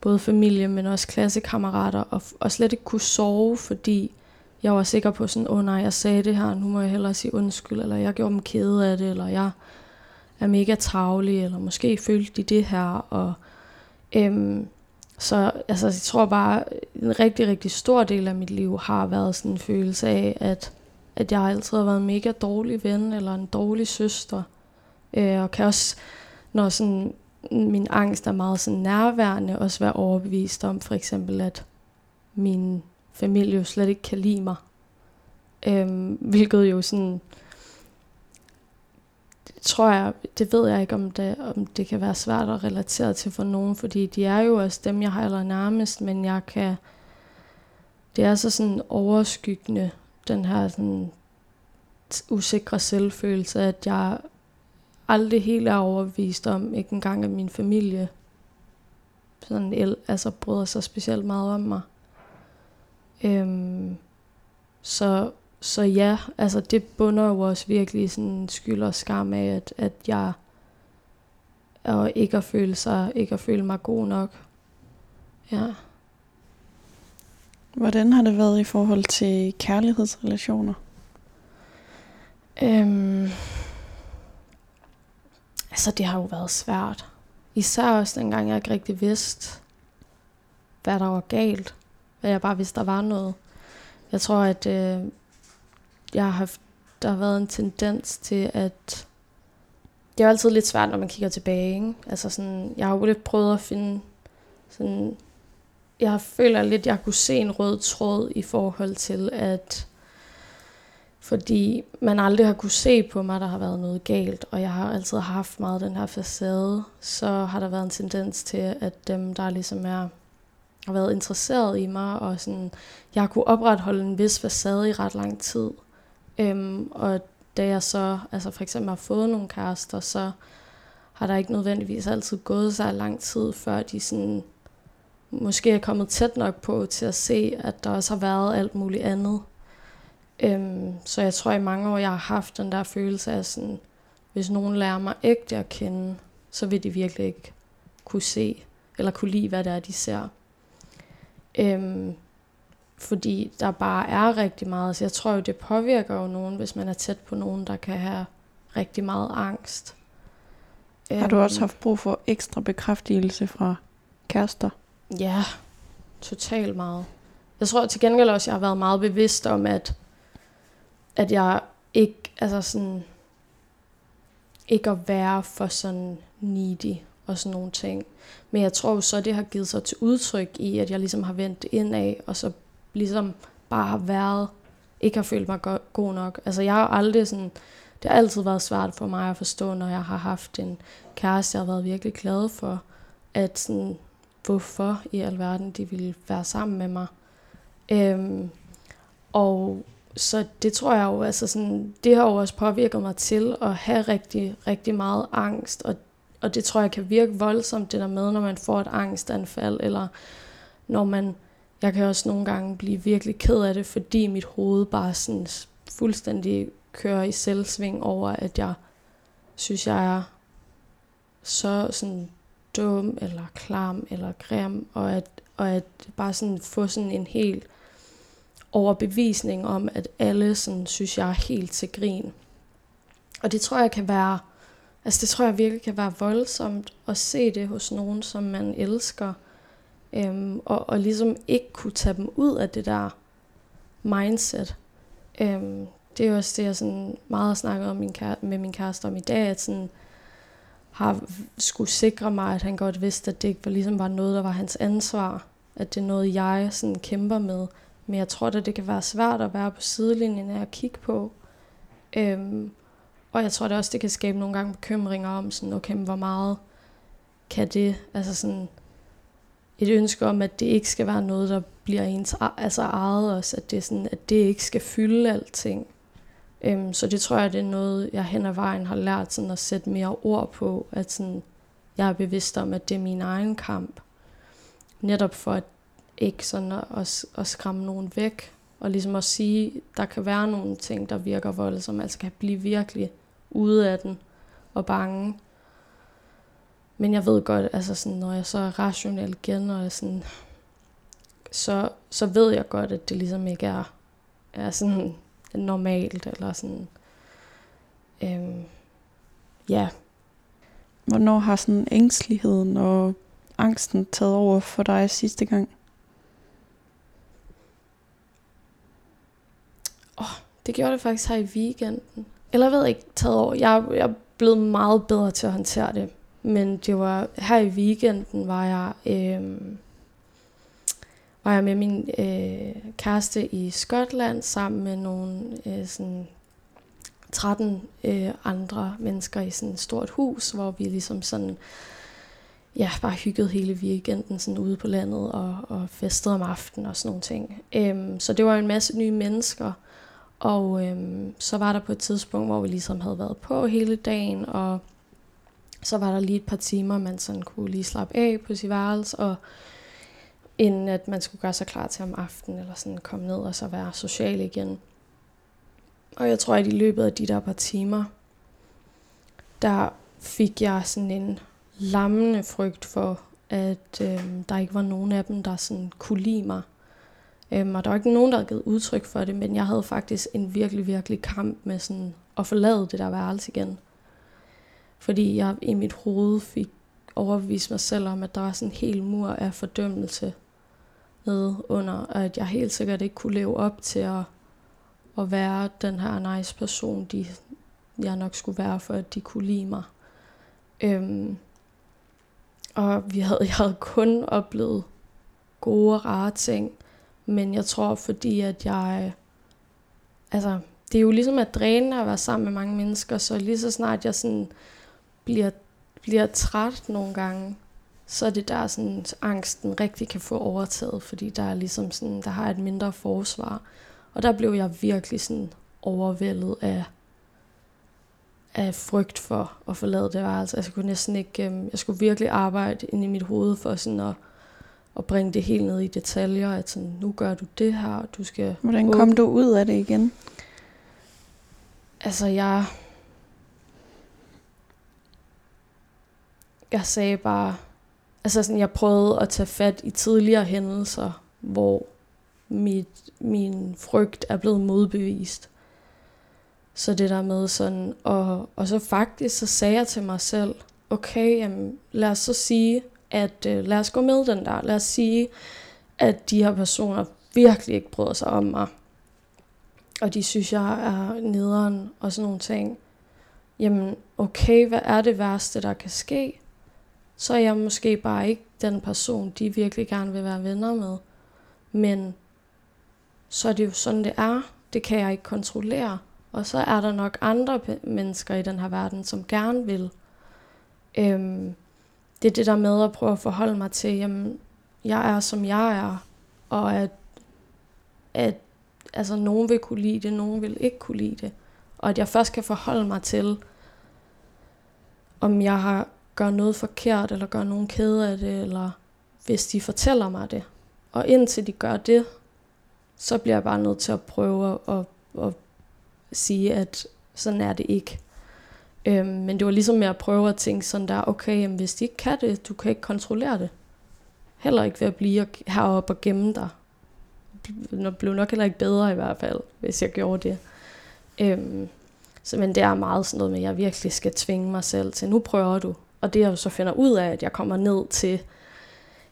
både familie, men også klassekammerater, og, og slet ikke kunne sove, fordi jeg var sikker på sådan, åh oh, nej, jeg sagde det her, nu må jeg hellere sige undskyld, eller jeg gjorde dem kede af det, eller jeg er mega travlig, eller måske følte de det her, og øhm, så altså, jeg tror bare, en rigtig, rigtig stor del af mit liv har været sådan en følelse af, at, at jeg altid har været en mega dårlig ven, eller en dårlig søster, øh, og kan også, når sådan min angst er meget sådan nærværende, også være overbevist om for eksempel, at min familie jo slet ikke kan lide mig. Øhm, hvilket jo sådan, tror jeg, det ved jeg ikke, om det, om det kan være svært at relatere til for nogen, fordi de er jo også dem, jeg har aller nærmest, men jeg kan, det er så sådan overskyggende, den her sådan usikre selvfølelse, at jeg aldrig helt er overbevist om, ikke engang at min familie sådan el, altså bryder sig specielt meget om mig. Øhm, så, så ja, altså det bunder jo også virkelig sådan skyld og skam af, at, at jeg og ikke at føle sig, ikke at føle mig god nok. Ja. Hvordan har det været i forhold til kærlighedsrelationer? Øhm, altså, det har jo været svært. Især også dengang, jeg ikke rigtig vidste, hvad der var galt. Hvad jeg bare vidste, der var noget. Jeg tror, at øh, jeg har haft, der har været en tendens til, at det er jo altid lidt svært, når man kigger tilbage. Ikke? Altså sådan, jeg har jo lidt prøvet at finde sådan, jeg føler lidt, jeg kunne se en rød tråd i forhold til, at fordi man aldrig har kunne se på mig, der har været noget galt, og jeg har altid haft meget den her facade, så har der været en tendens til, at dem, der ligesom er, har været interesseret i mig, og sådan, jeg har kunne opretholde en vis facade i ret lang tid. Øhm, og da jeg så altså for eksempel har fået nogle kærester, så har der ikke nødvendigvis altid gået så lang tid, før de sådan, måske er kommet tæt nok på til at se, at der også har været alt muligt andet. Øhm, så jeg tror i mange år, jeg har haft den der følelse af sådan, hvis nogen lærer mig ægte at kende, så vil de virkelig ikke kunne se, eller kunne lide, hvad det er, de ser. Øhm, fordi der bare er rigtig meget. Så jeg tror jo, det påvirker jo nogen, hvis man er tæt på nogen, der kan have rigtig meget angst. Har du også øhm. haft brug for ekstra bekræftelse fra kærester? Ja, totalt meget. Jeg tror til gengæld også, at jeg har været meget bevidst om, at, at jeg ikke, altså sådan, ikke at være for sådan needy og sådan nogle ting. Men jeg tror jo så, det har givet sig til udtryk i, at jeg ligesom har vendt ind af, og så ligesom bare har været, ikke har følt mig go- god nok. Altså jeg har aldrig sådan, det har altid været svært for mig at forstå, når jeg har haft en kæreste, jeg har været virkelig glad for, at sådan, hvorfor i alverden de ville være sammen med mig. Øhm, og så det tror jeg jo, altså sådan, det har jo også påvirket mig til at have rigtig, rigtig meget angst, og, og det tror jeg kan virke voldsomt, det der med, når man får et angstanfald, eller når man, jeg kan også nogle gange blive virkelig ked af det, fordi mit hoved bare sådan fuldstændig kører i selvsving over, at jeg synes, jeg er så sådan dum, eller klam, eller grim, og at, og at bare sådan få sådan en helt overbevisning om, at alle sådan synes, jeg er helt til grin. Og det tror jeg kan være, altså det tror jeg virkelig kan være voldsomt at se det hos nogen, som man elsker, øhm, og, og ligesom ikke kunne tage dem ud af det der mindset. Øhm, det er jo også det, jeg sådan meget snakker om min kære, med min kæreste om i dag, at sådan, har skulle sikre mig, at han godt vidste, at det ikke var, ligesom var noget, der var hans ansvar. At det er noget, jeg sådan kæmper med. Men jeg tror da, det kan være svært at være på sidelinjen af at kigge på. Øhm, og jeg tror det også, det kan skabe nogle gange bekymringer om, sådan, okay, hvor meget kan det, altså sådan, et ønske om, at det ikke skal være noget, der bliver ens altså ejet os, at det, sådan, at det ikke skal fylde alting. Øhm, så det tror jeg, det er noget, jeg hen ad vejen har lært sådan at sætte mere ord på, at sådan, jeg er bevidst om, at det er min egen kamp. Netop for at ikke sådan at, at, at skræmme nogen væk, og ligesom at sige, der kan være nogle ting, der virker voldsomme, altså kan blive virkelig ude af den og bange. Men jeg ved godt, altså sådan, når jeg så er rationel igen, og jeg sådan, så, så ved jeg godt, at det ligesom ikke er, er sådan normalt, eller sådan, øhm, ja. Hvornår har sådan ængsteligheden og angsten taget over for dig sidste gang? Oh, det gjorde det faktisk her i weekenden. Eller jeg ved ikke, taget over. Jeg, jeg er blevet meget bedre til at håndtere det. Men det var her i weekenden, var jeg, øh, var jeg med min øh, kæreste i Skotland sammen med nogle øh, sådan 13 øh, andre mennesker i sådan et stort hus, hvor vi ligesom sådan ja, bare hyggede hele weekenden sådan ude på landet og, og festede om aftenen og sådan nogle ting. Øhm, så det var en masse nye mennesker, og øhm, så var der på et tidspunkt, hvor vi ligesom havde været på hele dagen, og så var der lige et par timer, man sådan kunne lige slappe af på sit værelse, og inden at man skulle gøre sig klar til om aftenen, eller sådan komme ned og så være social igen. Og jeg tror, at i løbet af de der par timer, der fik jeg sådan en lammende frygt for, at øh, der ikke var nogen af dem, der sådan kunne lide mig. Øhm, og der var ikke nogen, der havde givet udtryk for det, men jeg havde faktisk en virkelig, virkelig kamp med sådan at forlade det der værelse igen. Fordi jeg i mit hoved fik overbevist mig selv om, at der var sådan en hel mur af fordømmelse nede under, og at jeg helt sikkert ikke kunne leve op til at, at være den her nice person, de, jeg nok skulle være, for at de kunne lide mig. Øhm, og vi havde, jeg havde kun oplevet gode og rare ting, men jeg tror, fordi at jeg... Altså, det er jo ligesom at dræne at være sammen med mange mennesker, så lige så snart jeg sådan bliver, bliver træt nogle gange, så er det der sådan, angsten rigtig kan få overtaget, fordi der er ligesom sådan, der har et mindre forsvar. Og der blev jeg virkelig sådan overvældet af, af frygt for at forlade det værelse. Altså, jeg kunne næsten ikke, øhm, jeg skulle virkelig arbejde ind i mit hoved for sådan at, at bringe det helt ned i detaljer, at sådan, nu gør du det her, du skal... Hvordan kom du ud af det igen? Altså, jeg... Jeg sagde bare... Altså, sådan, jeg prøvede at tage fat i tidligere hændelser, hvor mit, min frygt er blevet modbevist. Så det der med sådan, og, og så faktisk, så sagde jeg til mig selv, okay, jamen, lad os så sige, at øh, lad os gå med den der. Lad os sige, at de her personer virkelig ikke bryder sig om mig. Og de synes, jeg er nederen og sådan nogle ting. Jamen, okay, hvad er det værste, der kan ske? Så er jeg måske bare ikke den person, de virkelig gerne vil være venner med. Men så er det jo sådan, det er. Det kan jeg ikke kontrollere. Og så er der nok andre mennesker i den her verden, som gerne vil. Øhm, det er det der med at prøve at forholde mig til, jamen, jeg er som jeg er, og at, at altså, nogen vil kunne lide det, nogen vil ikke kunne lide det. Og at jeg først kan forholde mig til, om jeg har gør noget forkert, eller gør nogen kede af det, eller hvis de fortæller mig det. Og indtil de gør det, så bliver jeg bare nødt til at prøve at, at, at sige, at sådan er det ikke. Øhm, men det var ligesom med at prøve at tænke sådan der, okay, jamen, hvis de ikke kan det, du kan ikke kontrollere det. Heller ikke ved at blive heroppe og gemme dig. Det blev nok heller ikke bedre i hvert fald, hvis jeg gjorde det. Øhm, så, men det er meget sådan noget med, at jeg virkelig skal tvinge mig selv til, nu prøver du. Og det jeg så finder ud af, at jeg kommer ned til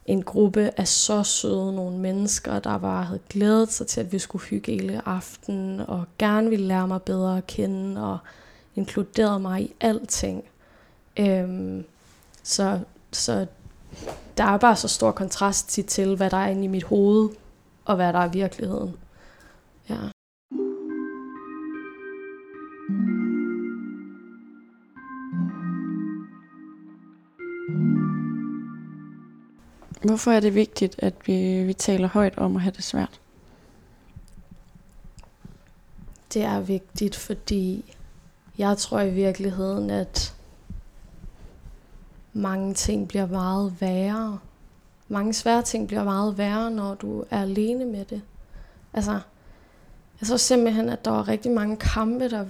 en gruppe af så søde nogle mennesker, der bare havde glædet sig til, at vi skulle hygge hele aften, og gerne ville lære mig bedre at kende, og inkluderede mig i alting. Øhm, så, så der er bare så stor kontrast til, hvad der er inde i mit hoved, og hvad der er i virkeligheden. Ja. Hvorfor er det vigtigt, at vi, vi taler højt om at have det svært? Det er vigtigt, fordi jeg tror i virkeligheden, at mange ting bliver meget værre. Mange svære ting bliver meget værre, når du er alene med det. Altså, jeg tror simpelthen, at der var rigtig mange kampe, der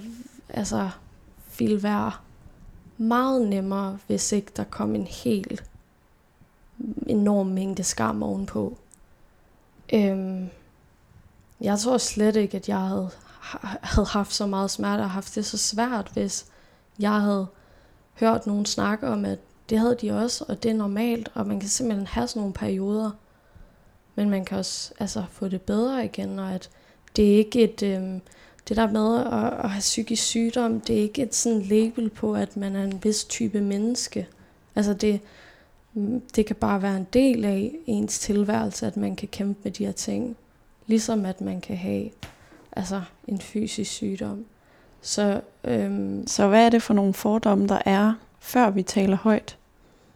altså, ville være meget nemmere, hvis ikke der kom en helt enorm mængde skam ovenpå. Øhm, jeg tror slet ikke, at jeg havde, havde haft så meget smerte og haft det så svært, hvis jeg havde hørt nogen snakke om, at det havde de også, og det er normalt, og man kan simpelthen have sådan nogle perioder, men man kan også altså, få det bedre igen, og at det er ikke et, øhm, det der med at, at have psykisk sygdom, det er ikke et sådan label på, at man er en vis type menneske. Altså det, det kan bare være en del af ens tilværelse, at man kan kæmpe med de her ting. Ligesom at man kan have altså, en fysisk sygdom. Så, øhm, Så hvad er det for nogle fordomme, der er, før vi taler højt?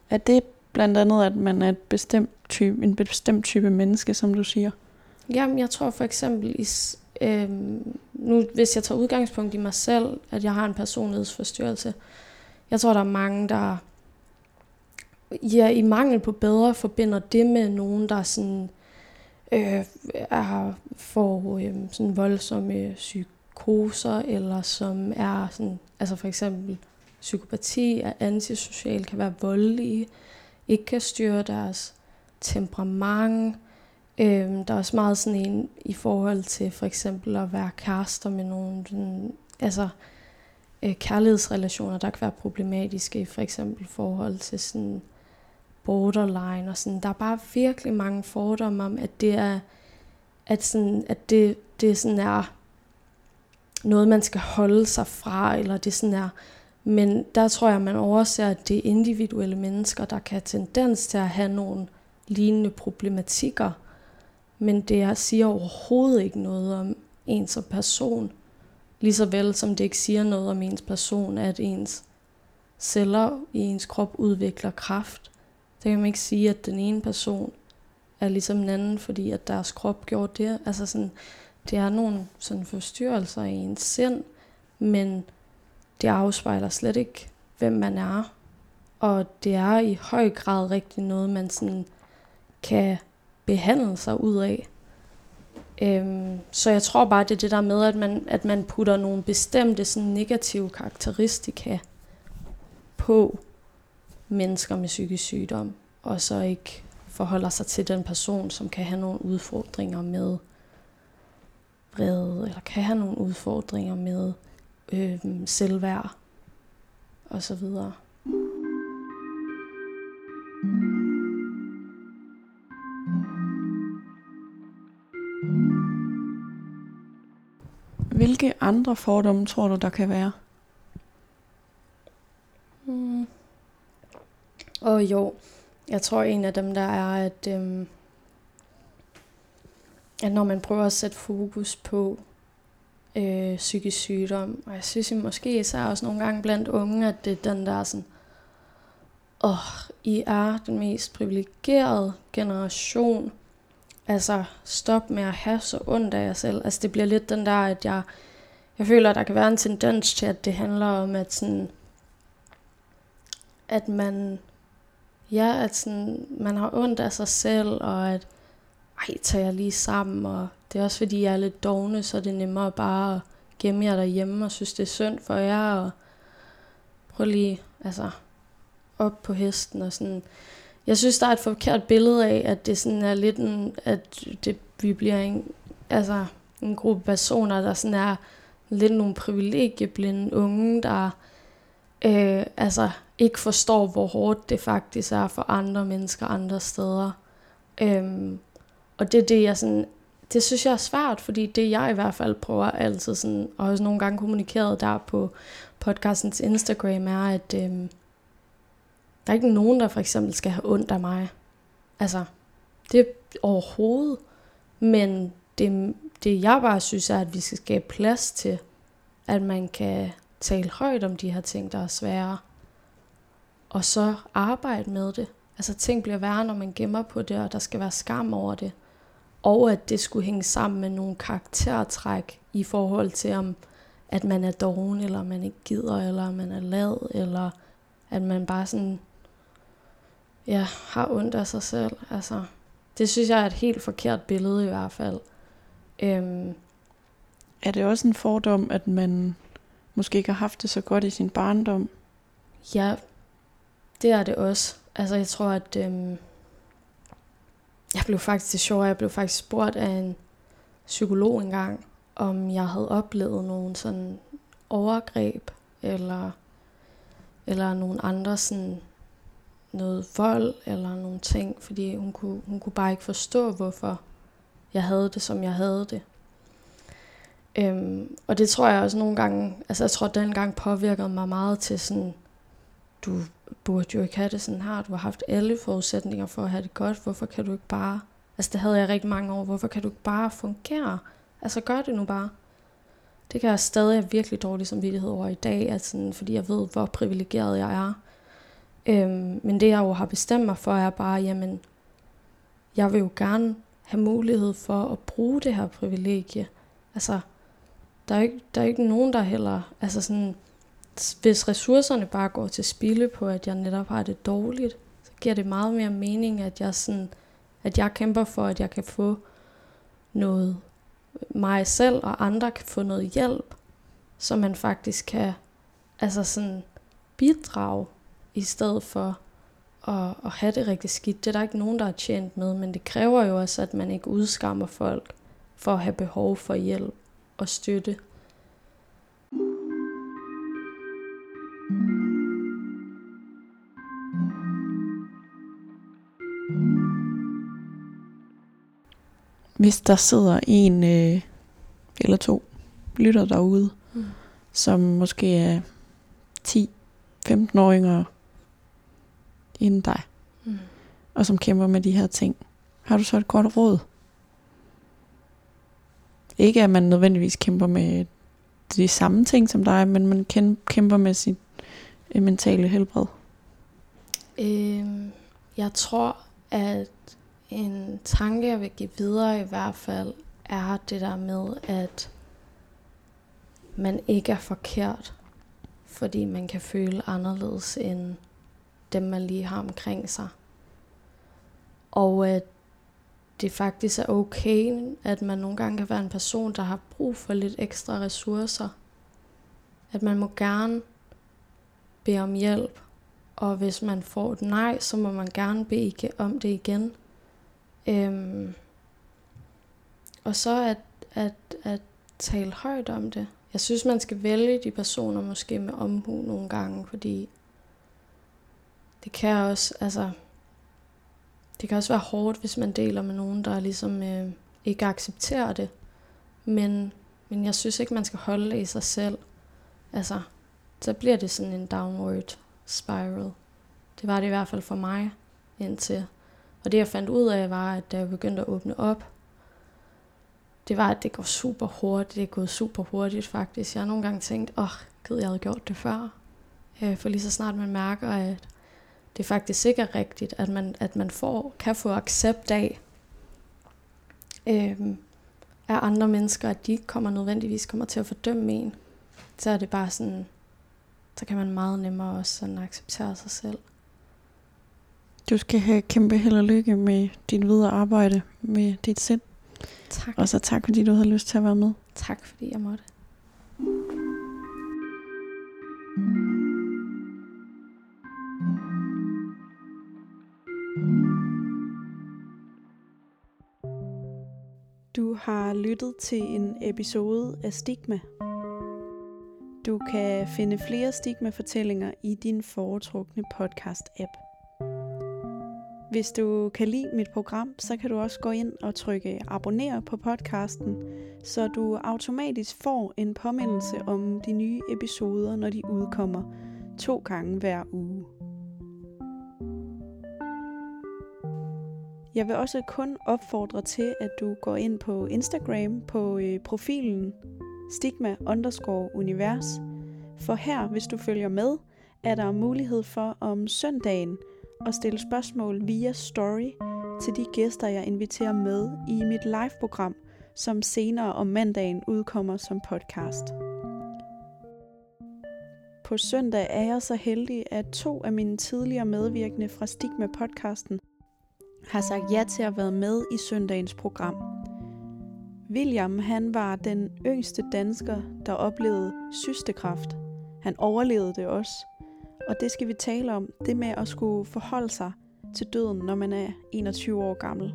Er det blandt andet, at man er et bestemt type, en bestemt type menneske, som du siger? Jamen, jeg tror for eksempel, i, øhm, nu, hvis jeg tager udgangspunkt i mig selv, at jeg har en personlighedsforstyrrelse, jeg tror, der er mange, der ja, i mangel på bedre forbinder det med nogen, der sådan, øh, er, får øh, sådan voldsomme psykoser, eller som er sådan, altså for eksempel psykopati, er antisocial, kan være voldelige, ikke kan styre deres temperament. Øh, der er også meget sådan en i forhold til for eksempel at være kærester med nogen, den, altså øh, kærlighedsrelationer, der kan være problematiske i for eksempel forhold til sådan borderline og sådan. Der er bare virkelig mange fordomme om, at det er, at, sådan, at det, det sådan er noget, man skal holde sig fra, eller det sådan er, men der tror jeg, man overser, at det er individuelle mennesker, der kan have tendens til at have nogle lignende problematikker, men det siger overhovedet ikke noget om en som person. Lige så vel som det ikke siger noget om ens person, at ens celler i ens krop udvikler kraft. Det kan man ikke sige, at den ene person er ligesom den anden, fordi at deres krop gjorde det. Altså sådan, det er nogle sådan forstyrrelser i ens sind, men det afspejler slet ikke, hvem man er. Og det er i høj grad rigtig noget, man sådan kan behandle sig ud af. Øhm, så jeg tror bare, det er det der med, at man, at man putter nogle bestemte sådan negative karakteristika på mennesker med psykisk sygdom, og så ikke forholder sig til den person, som kan have nogle udfordringer med vrede, eller kan have nogle udfordringer med øh, selvværd og så videre. Hvilke andre fordomme tror du, der kan være? Mm. Og jo, jeg tror en af dem der er, at, øhm, at når man prøver at sætte fokus på øh, psykisk sygdom, og jeg synes måske især også nogle gange blandt unge, at det er den der sådan, åh, oh, I er den mest privilegerede generation, altså stop med at have så ondt af jer selv. Altså det bliver lidt den der, at jeg, jeg føler, at der kan være en tendens til, at det handler om, at sådan, at man, ja, at sådan, man har ondt af sig selv, og at, ej, tager jeg lige sammen, og det er også fordi, jeg er lidt dogne, så er det nemmere bare at gemme jer derhjemme, og synes, det er synd for jer, og prøv lige, altså, op på hesten, og sådan, jeg synes, der er et forkert billede af, at det sådan er lidt en, at det, vi bliver en, altså, en gruppe personer, der sådan er lidt nogle privilegieblinde unge, der øh, altså ikke forstår, hvor hårdt det faktisk er for andre mennesker andre steder. Øhm, og det er det, jeg sådan, det synes jeg er svært, fordi det jeg i hvert fald prøver altid sådan, og også nogle gange kommunikeret der på podcastens Instagram, er, at øhm, der er ikke nogen, der for eksempel skal have ondt af mig. Altså, det er overhovedet. Men det, det jeg bare synes er, at vi skal skabe plads til, at man kan tale højt om de her ting, der er svære. Og så arbejde med det. Altså ting bliver værre, når man gemmer på det, og der skal være skam over det. Og at det skulle hænge sammen med nogle karaktertræk i forhold til, om at man er doven, eller man ikke gider, eller man er lad, eller at man bare sådan ja, har ondt af sig selv. Altså, det synes jeg er et helt forkert billede i hvert fald. Øhm, er det også en fordom, at man måske ikke har haft det så godt i sin barndom? Ja, det er det også. Altså, jeg tror, at øhm, jeg blev faktisk, det sjovt, jeg blev faktisk spurgt af en psykolog engang, om jeg havde oplevet nogle sådan overgreb, eller, eller nogle andre sådan noget vold eller nogle ting, fordi hun kunne, hun kunne bare ikke forstå, hvorfor jeg havde det, som jeg havde det. Øhm, og det tror jeg også nogle gange, altså jeg tror, at den gang påvirkede mig meget til sådan, du burde jo ikke have det sådan her, du har haft alle forudsætninger for at have det godt, hvorfor kan du ikke bare, altså det havde jeg rigtig mange år, hvorfor kan du ikke bare fungere? Altså gør det nu bare. Det kan jeg stadig have virkelig dårlig samvittighed over i dag, at sådan, fordi jeg ved, hvor privilegeret jeg er. Øhm, men det jeg jo har bestemt mig for er bare, jamen, jeg vil jo gerne have mulighed for at bruge det her privilegie. Altså, der er ikke, der er ikke nogen, der heller, altså sådan, hvis ressourcerne bare går til spilde på, at jeg netop har det dårligt, så giver det meget mere mening, at jeg sådan, at jeg kæmper for, at jeg kan få noget, mig selv og andre kan få noget hjælp, så man faktisk kan, altså sådan, bidrage, i stedet for at, at have det rigtig skidt. Det er der ikke nogen, der er tjent med, men det kræver jo også, at man ikke udskammer folk for at have behov for hjælp og støtte. Hvis der sidder en øh, eller to lytter derude, mm. som måske er 10-15 år yngre end dig, mm. og som kæmper med de her ting, har du så et godt råd? Ikke at man nødvendigvis kæmper med de samme ting som dig, men man kæmper med sit øh, mentale helbred. Øhm, jeg tror, at en tanke, jeg vil give videre i hvert fald, er det der med, at man ikke er forkert, fordi man kan føle anderledes end dem, man lige har omkring sig. Og at det faktisk er okay, at man nogle gange kan være en person, der har brug for lidt ekstra ressourcer. At man må gerne bede om hjælp, og hvis man får et nej, så må man gerne bede om det igen. Øhm, og så at, at, at tale højt om det. Jeg synes, man skal vælge de personer måske med omhu nogle gange, fordi det kan også, altså, det kan også være hårdt, hvis man deler med nogen, der ligesom øh, ikke accepterer det. Men, men jeg synes ikke, man skal holde det i sig selv. Altså, så bliver det sådan en downward spiral. Det var det i hvert fald for mig indtil. Og det jeg fandt ud af var, at da jeg begyndte at åbne op, det var, at det går super hurtigt. Det er gået super hurtigt faktisk. Jeg har nogle gange tænkt, åh, oh, gud, jeg havde gjort det før. Øh, for lige så snart man mærker, at det faktisk ikke er rigtigt, at man, at man får, kan få accept af, øh, af andre mennesker, at de kommer nødvendigvis kommer til at fordømme en, så er det bare sådan, så kan man meget nemmere også sådan acceptere sig selv. Du skal have kæmpe held og lykke med dit videre arbejde med dit sind. Tak. Og så tak, fordi du havde lyst til at være med. Tak, fordi jeg måtte. Du har lyttet til en episode af Stigma. Du kan finde flere stigma-fortællinger i din foretrukne podcast-app. Hvis du kan lide mit program, så kan du også gå ind og trykke abonner på podcasten, så du automatisk får en påmindelse om de nye episoder, når de udkommer to gange hver uge. Jeg vil også kun opfordre til, at du går ind på Instagram på øh, profilen stigma underscore univers, for her, hvis du følger med, er der mulighed for om søndagen – og stille spørgsmål via story til de gæster, jeg inviterer med i mit live-program, som senere om mandagen udkommer som podcast. På søndag er jeg så heldig, at to af mine tidligere medvirkende fra Stigma-podcasten har sagt ja til at være med i søndagens program. William han var den yngste dansker, der oplevede systekraft. Han overlevede det også – og det skal vi tale om, det med at skulle forholde sig til døden, når man er 21 år gammel.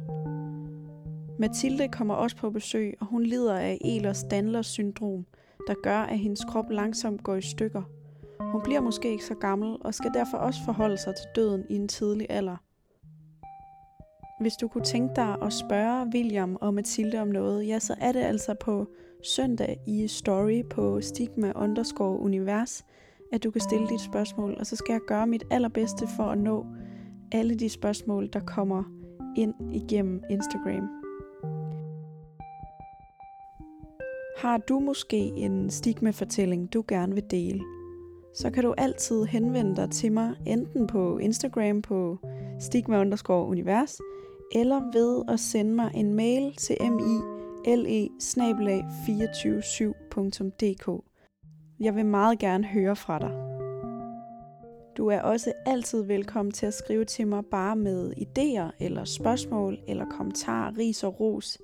Mathilde kommer også på besøg, og hun lider af Ehlers-Danlos syndrom, der gør, at hendes krop langsomt går i stykker. Hun bliver måske ikke så gammel, og skal derfor også forholde sig til døden i en tidlig alder. Hvis du kunne tænke dig at spørge William og Mathilde om noget, ja, så er det altså på søndag i story på stigma underscore univers, at du kan stille dit spørgsmål, og så skal jeg gøre mit allerbedste for at nå alle de spørgsmål, der kommer ind igennem Instagram. Har du måske en stigmafortælling, du gerne vil dele, så kan du altid henvende dig til mig, enten på Instagram på stigma univers, eller ved at sende mig en mail til mile 247dk jeg vil meget gerne høre fra dig. Du er også altid velkommen til at skrive til mig bare med idéer eller spørgsmål eller kommentarer, ris og ros.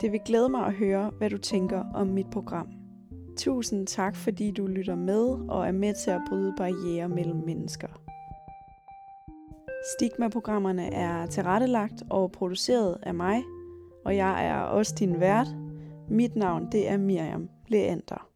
Det vil glæde mig at høre, hvad du tænker om mit program. Tusind tak, fordi du lytter med og er med til at bryde barriere mellem mennesker. Stigma-programmerne er tilrettelagt og produceret af mig, og jeg er også din vært. Mit navn det er Miriam Leander.